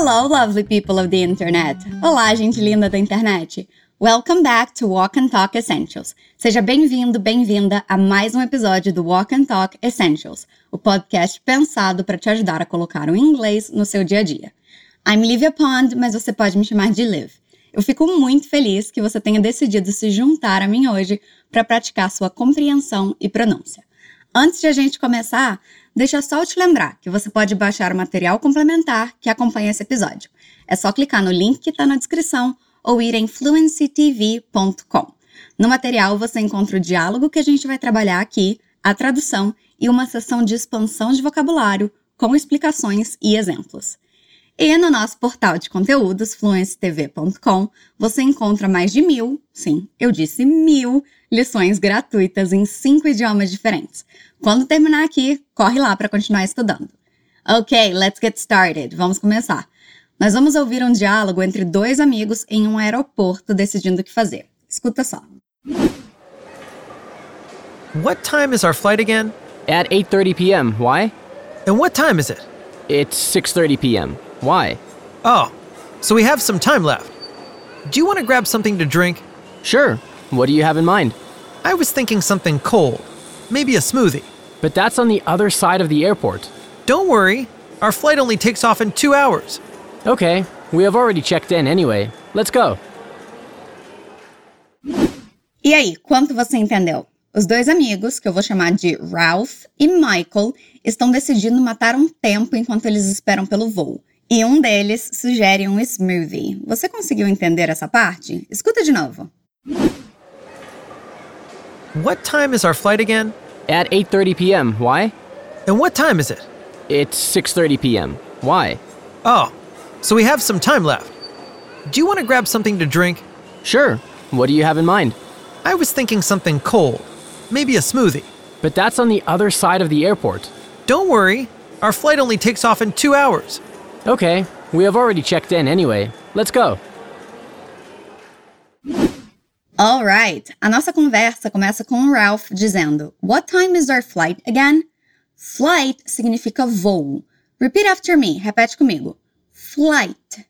Hello, lovely people of the internet! Olá, gente linda da internet! Welcome back to Walk and Talk Essentials. Seja bem-vindo, bem-vinda a mais um episódio do Walk and Talk Essentials, o podcast pensado para te ajudar a colocar o inglês no seu dia a dia. I'm Livia Pond, mas você pode me chamar de Liv. Eu fico muito feliz que você tenha decidido se juntar a mim hoje para praticar sua compreensão e pronúncia. Antes de a gente começar, deixa só eu te lembrar que você pode baixar o material complementar que acompanha esse episódio. É só clicar no link que está na descrição ou ir em fluencytv.com. No material você encontra o diálogo que a gente vai trabalhar aqui, a tradução e uma sessão de expansão de vocabulário com explicações e exemplos. E no nosso portal de conteúdos, fluencytv.com, você encontra mais de mil, sim, eu disse mil, lições gratuitas em cinco idiomas diferentes. Quando terminar aqui, corre lá para continuar estudando. Ok, let's get started. Vamos começar. Nós vamos ouvir um diálogo entre dois amigos em um aeroporto decidindo o que fazer. Escuta só. What time is our flight again? At 8:30 p.m. Why? And what time is it? It's 6:30 p.m. Why? Oh, so we have some time left. Do you want to grab something to drink? Sure. What do you have in mind? I was thinking something cold. Maybe a smoothie. But that's on the other side of the airport. Don't worry, our flight only takes off in two hours. Okay, we have already checked in anyway. Let's go. E aí, quanto você entendeu? Os dois amigos, que eu vou chamar de Ralph e Michael, estão decidindo matar um tempo enquanto eles esperam pelo voo. E um deles sugere um smoothie. Você conseguiu entender essa parte? Escuta de novo. What time is our flight again? At 8:30 p.m. Why? And what time is it? It's 6:30 p.m. Why? Oh, so we have some time left. Do you want to grab something to drink? Sure. What do you have in mind? I was thinking something cold. Maybe a smoothie. But that's on the other side of the airport. Don't worry, our flight only takes off in two hours. Okay, we have already checked in anyway. Let's go. Alright, a nossa conversa começa com o Ralph dizendo: What time is our flight again? Flight significa voo. Repeat after me, repete comigo. Flight.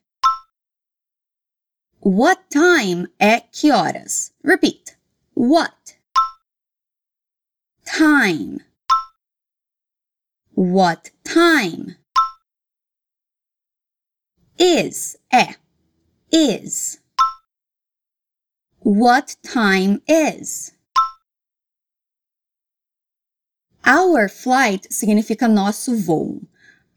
What time é que horas? Repeat. What? Time. What time? Is é. Is. What time is? Our flight significa nosso voo.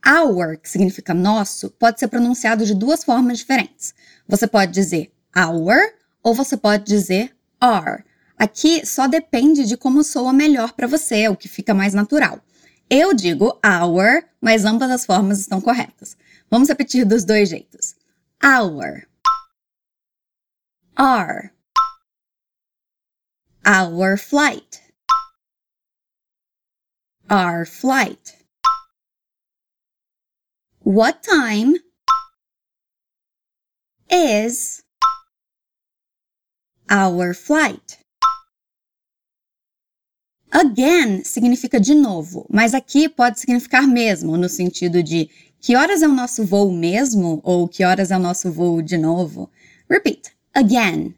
Our, que significa nosso, pode ser pronunciado de duas formas diferentes. Você pode dizer our ou você pode dizer our. Aqui só depende de como soa melhor para você, o que fica mais natural. Eu digo our, mas ambas as formas estão corretas. Vamos repetir dos dois jeitos. Our. Our. Our flight. Our flight. What time is our flight? Again significa de novo, mas aqui pode significar mesmo, no sentido de que horas é o nosso voo mesmo ou que horas é o nosso voo de novo. Repeat. Again.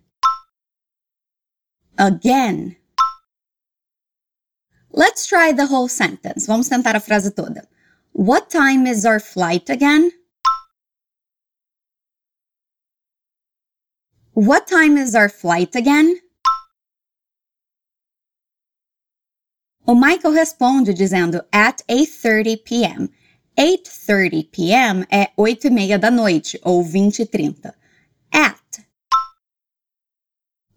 Again. Let's try the whole sentence. Vamos tentar a frase toda. What time is our flight again? What time is our flight again? O Michael responde dizendo at 8:30 p.m. 8:30 p.m. é 8 e meia da noite ou 20 e 30. At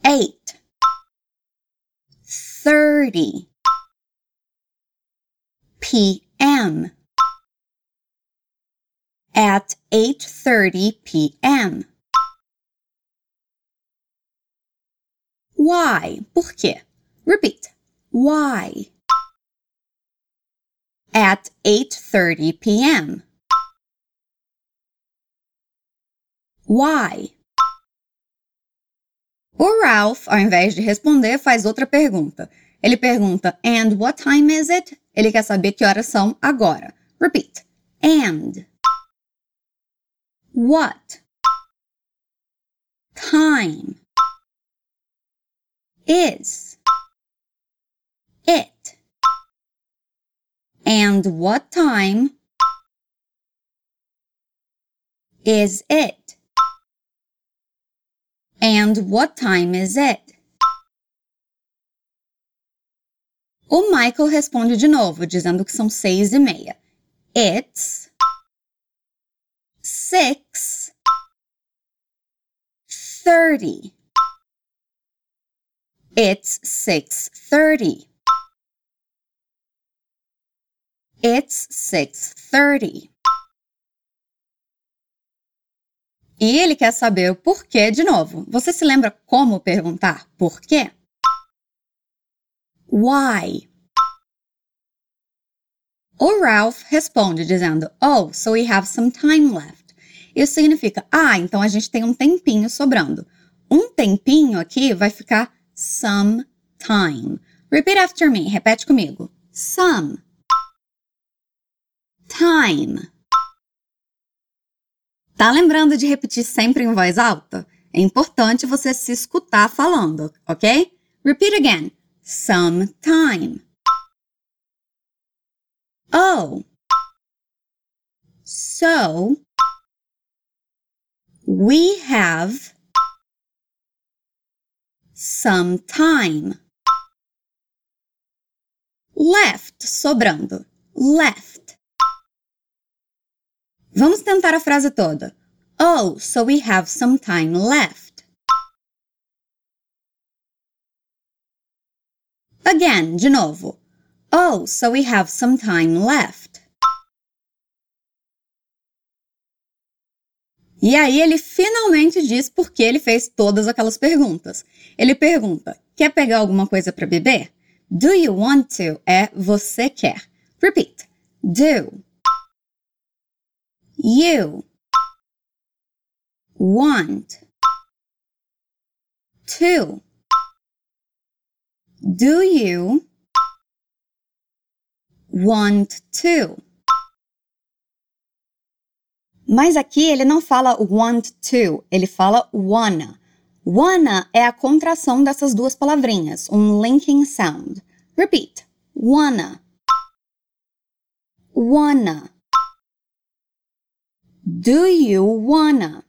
8 30 p.m. At 8:30 p.m. Why? Por quê? Repeat. Why? At 8:30 p.m. Why? O Ralph, ao invés de responder, faz outra pergunta. Ele pergunta: And what time is it? Ele quer saber que horas são agora. Repeat. And. What? Time. Is. It. And what time is it? And what time is it? O Michael responde de novo, dizendo que são seis e meia. It's six thirty. It's six thirty. It's six thirty. E ele quer saber o porquê de novo. Você se lembra como perguntar por quê? Why? O Ralph responde dizendo, Oh, so we have some time left. Isso significa, ah, então a gente tem um tempinho sobrando. Um tempinho aqui vai ficar some time. Repeat after me, repete comigo. Some. Time. Tá lembrando de repetir sempre em voz alta? É importante você se escutar falando, ok? Repeat again. Some time. Oh. So, we have some time. Left, sobrando. Left. Vamos tentar a frase toda. Oh, so we have some time left. Again, de novo. Oh, so we have some time left. E aí ele finalmente diz por que ele fez todas aquelas perguntas. Ele pergunta: quer pegar alguma coisa para beber? Do you want to é você quer. Repeat. Do. You. Want. To. Do you want to? Mas aqui ele não fala want to, ele fala wanna. Wanna é a contração dessas duas palavrinhas, um linking sound. Repeat. Wanna. Wanna. Do you wanna?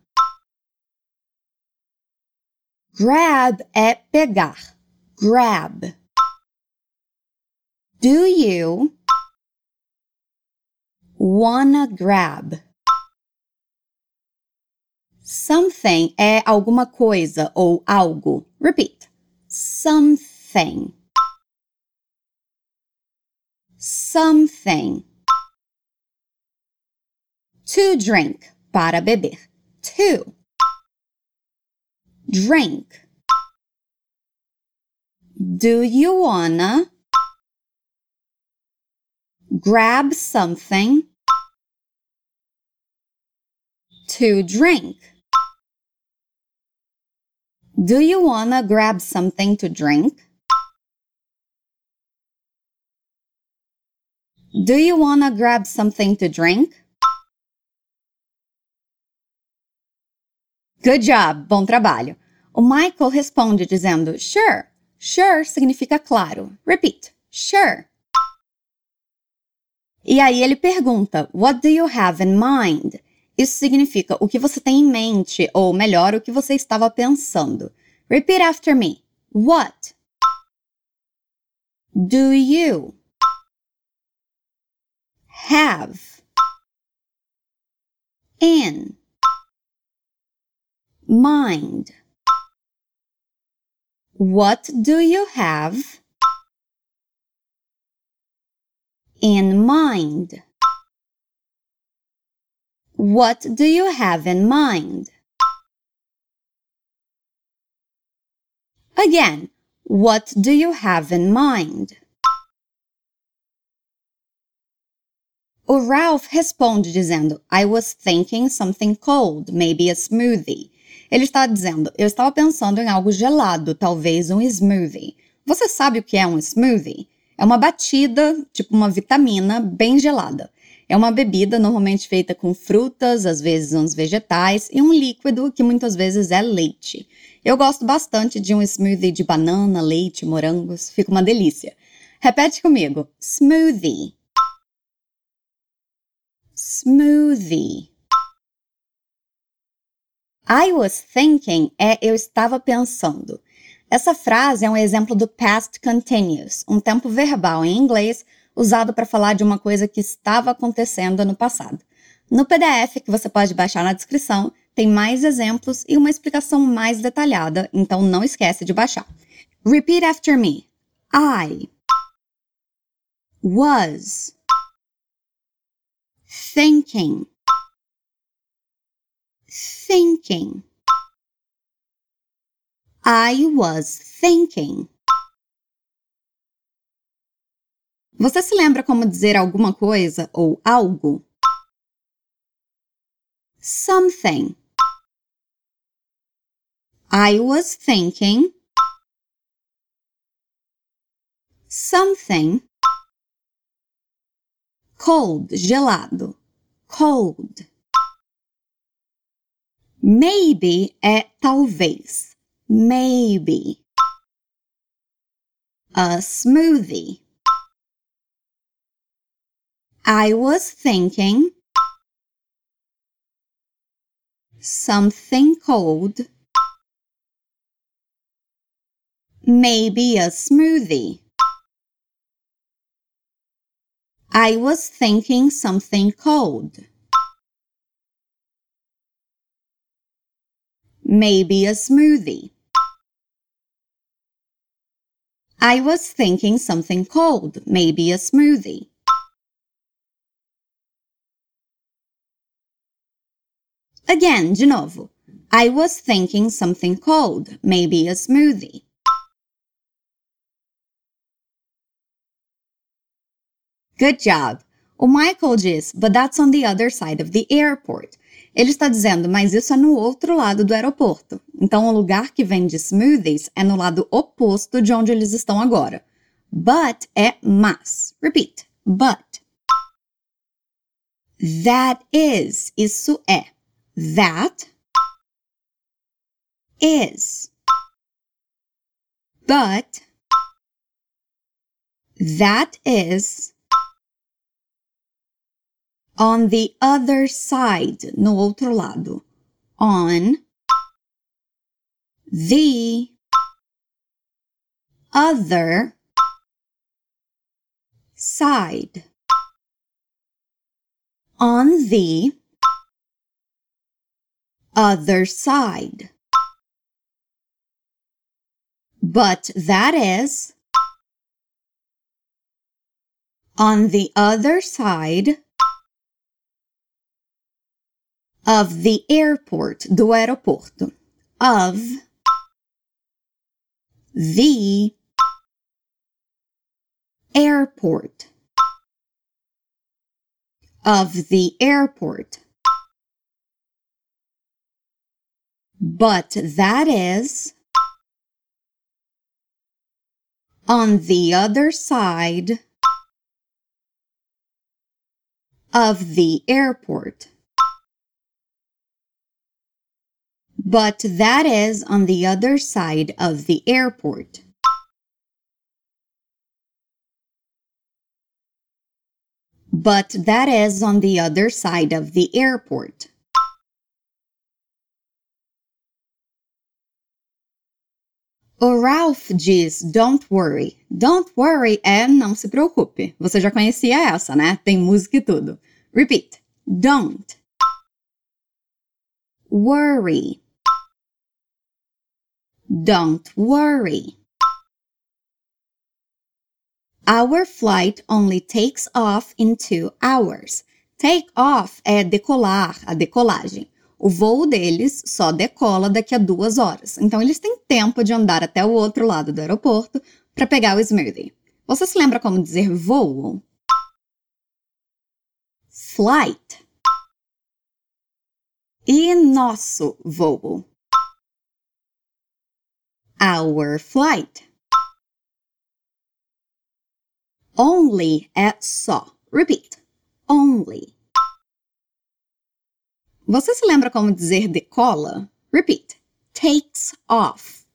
Grab é pegar. Grab. Do you wanna grab? Something é alguma coisa ou algo. Repeat. Something. Something. To drink. Para beber. To. Drink. Do you wanna grab something to drink? Do you wanna grab something to drink? Do you wanna grab something to drink? Good job, bom trabalho. O Michael responde dizendo sure. Sure significa claro. Repeat. Sure. E aí ele pergunta: What do you have in mind? Isso significa o que você tem em mente, ou melhor, o que você estava pensando. Repeat after me. What do you have in mind? What do you have in mind? What do you have in mind? Again, what do you have in mind? O Ralph responde dizendo, I was thinking something cold, maybe a smoothie. Ele está dizendo, eu estava pensando em algo gelado, talvez um smoothie. Você sabe o que é um smoothie? É uma batida, tipo uma vitamina, bem gelada. É uma bebida normalmente feita com frutas, às vezes uns vegetais, e um líquido que muitas vezes é leite. Eu gosto bastante de um smoothie de banana, leite, morangos, fica uma delícia. Repete comigo: smoothie. Smoothie. I was thinking é eu estava pensando. Essa frase é um exemplo do past continuous, um tempo verbal em inglês usado para falar de uma coisa que estava acontecendo no passado. No PDF que você pode baixar na descrição, tem mais exemplos e uma explicação mais detalhada, então não esquece de baixar. Repeat after me. I was thinking thinking I was thinking Você se lembra como dizer alguma coisa ou algo? Something. I was thinking something cold, gelado. Cold. Maybe é talvez. Maybe. A smoothie. I was thinking something cold, maybe a smoothie. I was thinking something cold. Maybe a smoothie. I was thinking something cold, maybe a smoothie. Again, de novo. I was thinking something cold, maybe a smoothie. Good job! O Michael diz, but that's on the other side of the airport. Ele está dizendo, mas isso é no outro lado do aeroporto. Então, o lugar que vende smoothies é no lado oposto de onde eles estão agora. But é mas. Repeat. But. That is. Isso é that is. But that is on the other side, no outro lado. On the other side. On the other side. But that is on the other side of the airport, do aeroporto, of the airport, of the airport. but that is on the other side of the airport. But that is on the other side of the airport. But that is on the other side of the airport. O Ralph diz don't worry. Don't worry é não se preocupe. Você já conhecia essa, né? Tem música e tudo. Repeat. Don't worry. Don't worry. Our flight only takes off in two hours. Take off é decolar, a decolagem. O voo deles só decola daqui a duas horas, então eles têm tempo de andar até o outro lado do aeroporto para pegar o smoothie. Você se lembra como dizer voo? Flight. E nosso voo? Our flight. Only at só. Repeat. only. Você se lembra como dizer decola? Repeat. Takes off.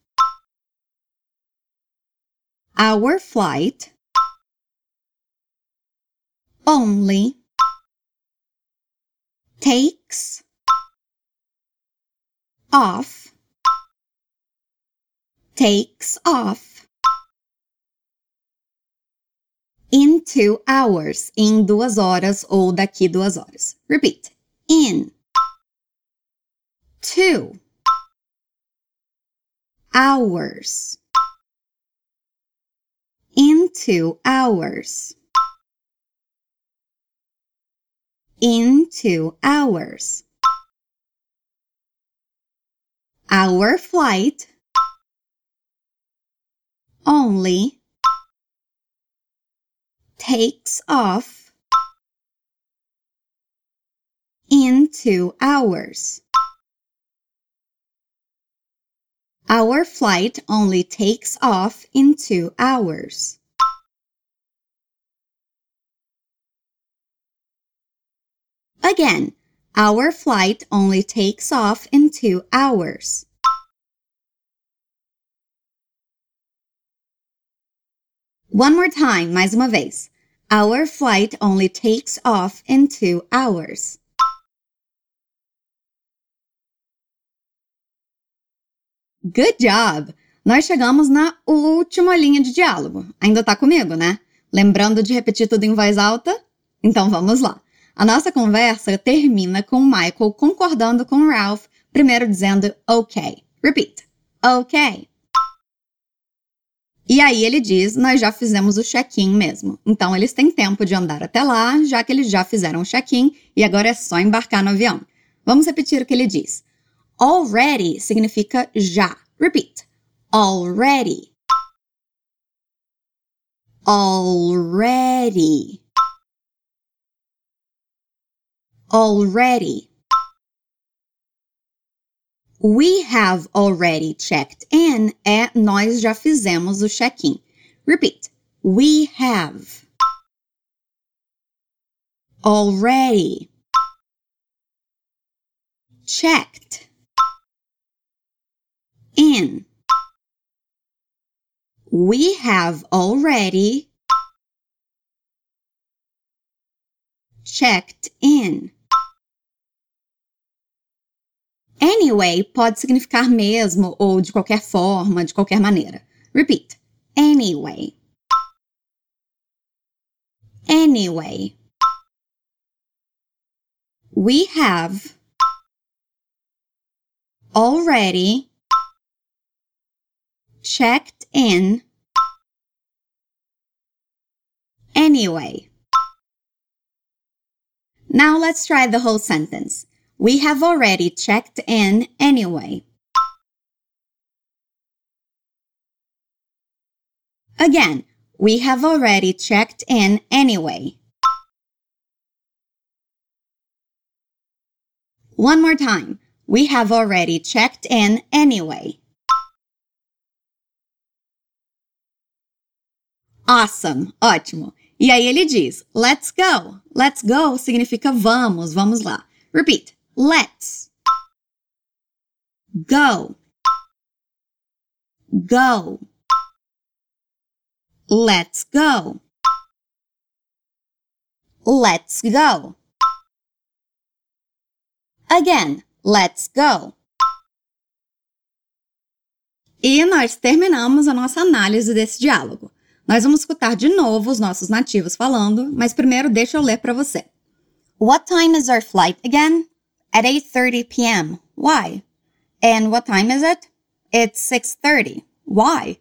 Our flight only takes off takes off. In two hours em duas horas ou daqui duas horas. Repeat. In. Two. Hours. In two hours. In two hours. Our flight only takes off in two hours. Our flight only takes off in two hours. Again, our flight only takes off in two hours. One more time, mais uma vez. Our flight only takes off in two hours. Good job! Nós chegamos na última linha de diálogo. Ainda tá comigo, né? Lembrando de repetir tudo em voz alta? Então vamos lá. A nossa conversa termina com Michael concordando com Ralph, primeiro dizendo ok. Repeat. Ok. E aí ele diz: Nós já fizemos o check-in mesmo. Então eles têm tempo de andar até lá, já que eles já fizeram o check-in e agora é só embarcar no avião. Vamos repetir o que ele diz. Already significa já. Repeat. Already. Already. Already. We have already checked in é nós já fizemos o check-in. Repeat. We have already checked in. We have already checked in. Anyway pode significar mesmo ou de qualquer forma, de qualquer maneira. Repeat. Anyway. Anyway. We have already checked in anyway. Now let's try the whole sentence. We have already checked in anyway. Again, we have already checked in anyway. One more time. We have already checked in anyway. Awesome! Ótimo! E aí ele diz: Let's go. Let's go significa vamos, vamos lá. Repeat. Let's go. Go. Let's go. Let's go. Again, let's go. E nós terminamos a nossa análise desse diálogo. Nós vamos escutar de novo os nossos nativos falando, mas primeiro deixa eu ler para você. What time is our flight again? At 8:30 p.m. Why? And what time is it? It's 6:30. Why?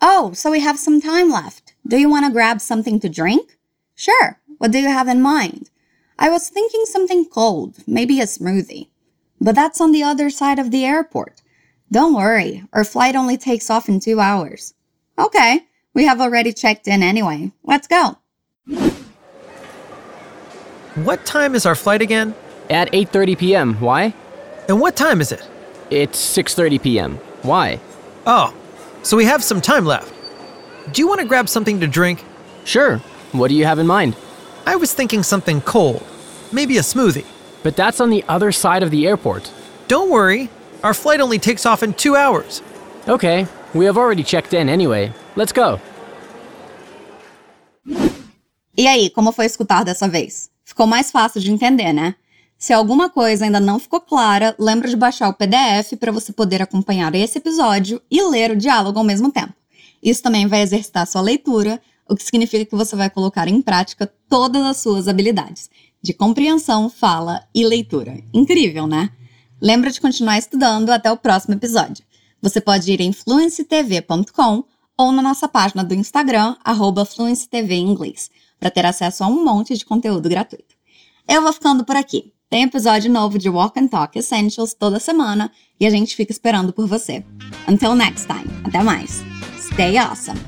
Oh, so we have some time left. Do you want to grab something to drink? Sure. What do you have in mind? I was thinking something cold, maybe a smoothie. But that's on the other side of the airport. Don't worry, our flight only takes off in two hours. Okay, we have already checked in anyway. Let's go. What time is our flight again? At 8:30 p.m. Why? And what time is it? It's 6:30 p.m. Why? Oh, so we have some time left. Do you want to grab something to drink? Sure. What do you have in mind? I was thinking something cold. Maybe a smoothie. But that's on the other side of the airport. Don't worry, our flight only takes off in two hours. Okay, we have already checked in anyway. Let's go. E aí, como foi escutar dessa vez? Ficou mais fácil de entender, né? Se alguma coisa ainda não ficou clara, lembra de baixar o PDF para você poder acompanhar esse episódio e ler o diálogo ao mesmo tempo. Isso também vai exercitar sua leitura, o que significa que você vai colocar em prática todas as suas habilidades de compreensão, fala e leitura. Incrível, né? Lembra de continuar estudando até o próximo episódio. Você pode ir em fluencytv.com ou na nossa página do Instagram, arroba FluencyTV em inglês, para ter acesso a um monte de conteúdo gratuito. Eu vou ficando por aqui. Tem episódio novo de Walk and Talk Essentials toda semana e a gente fica esperando por você. Until next time, até mais. Stay awesome.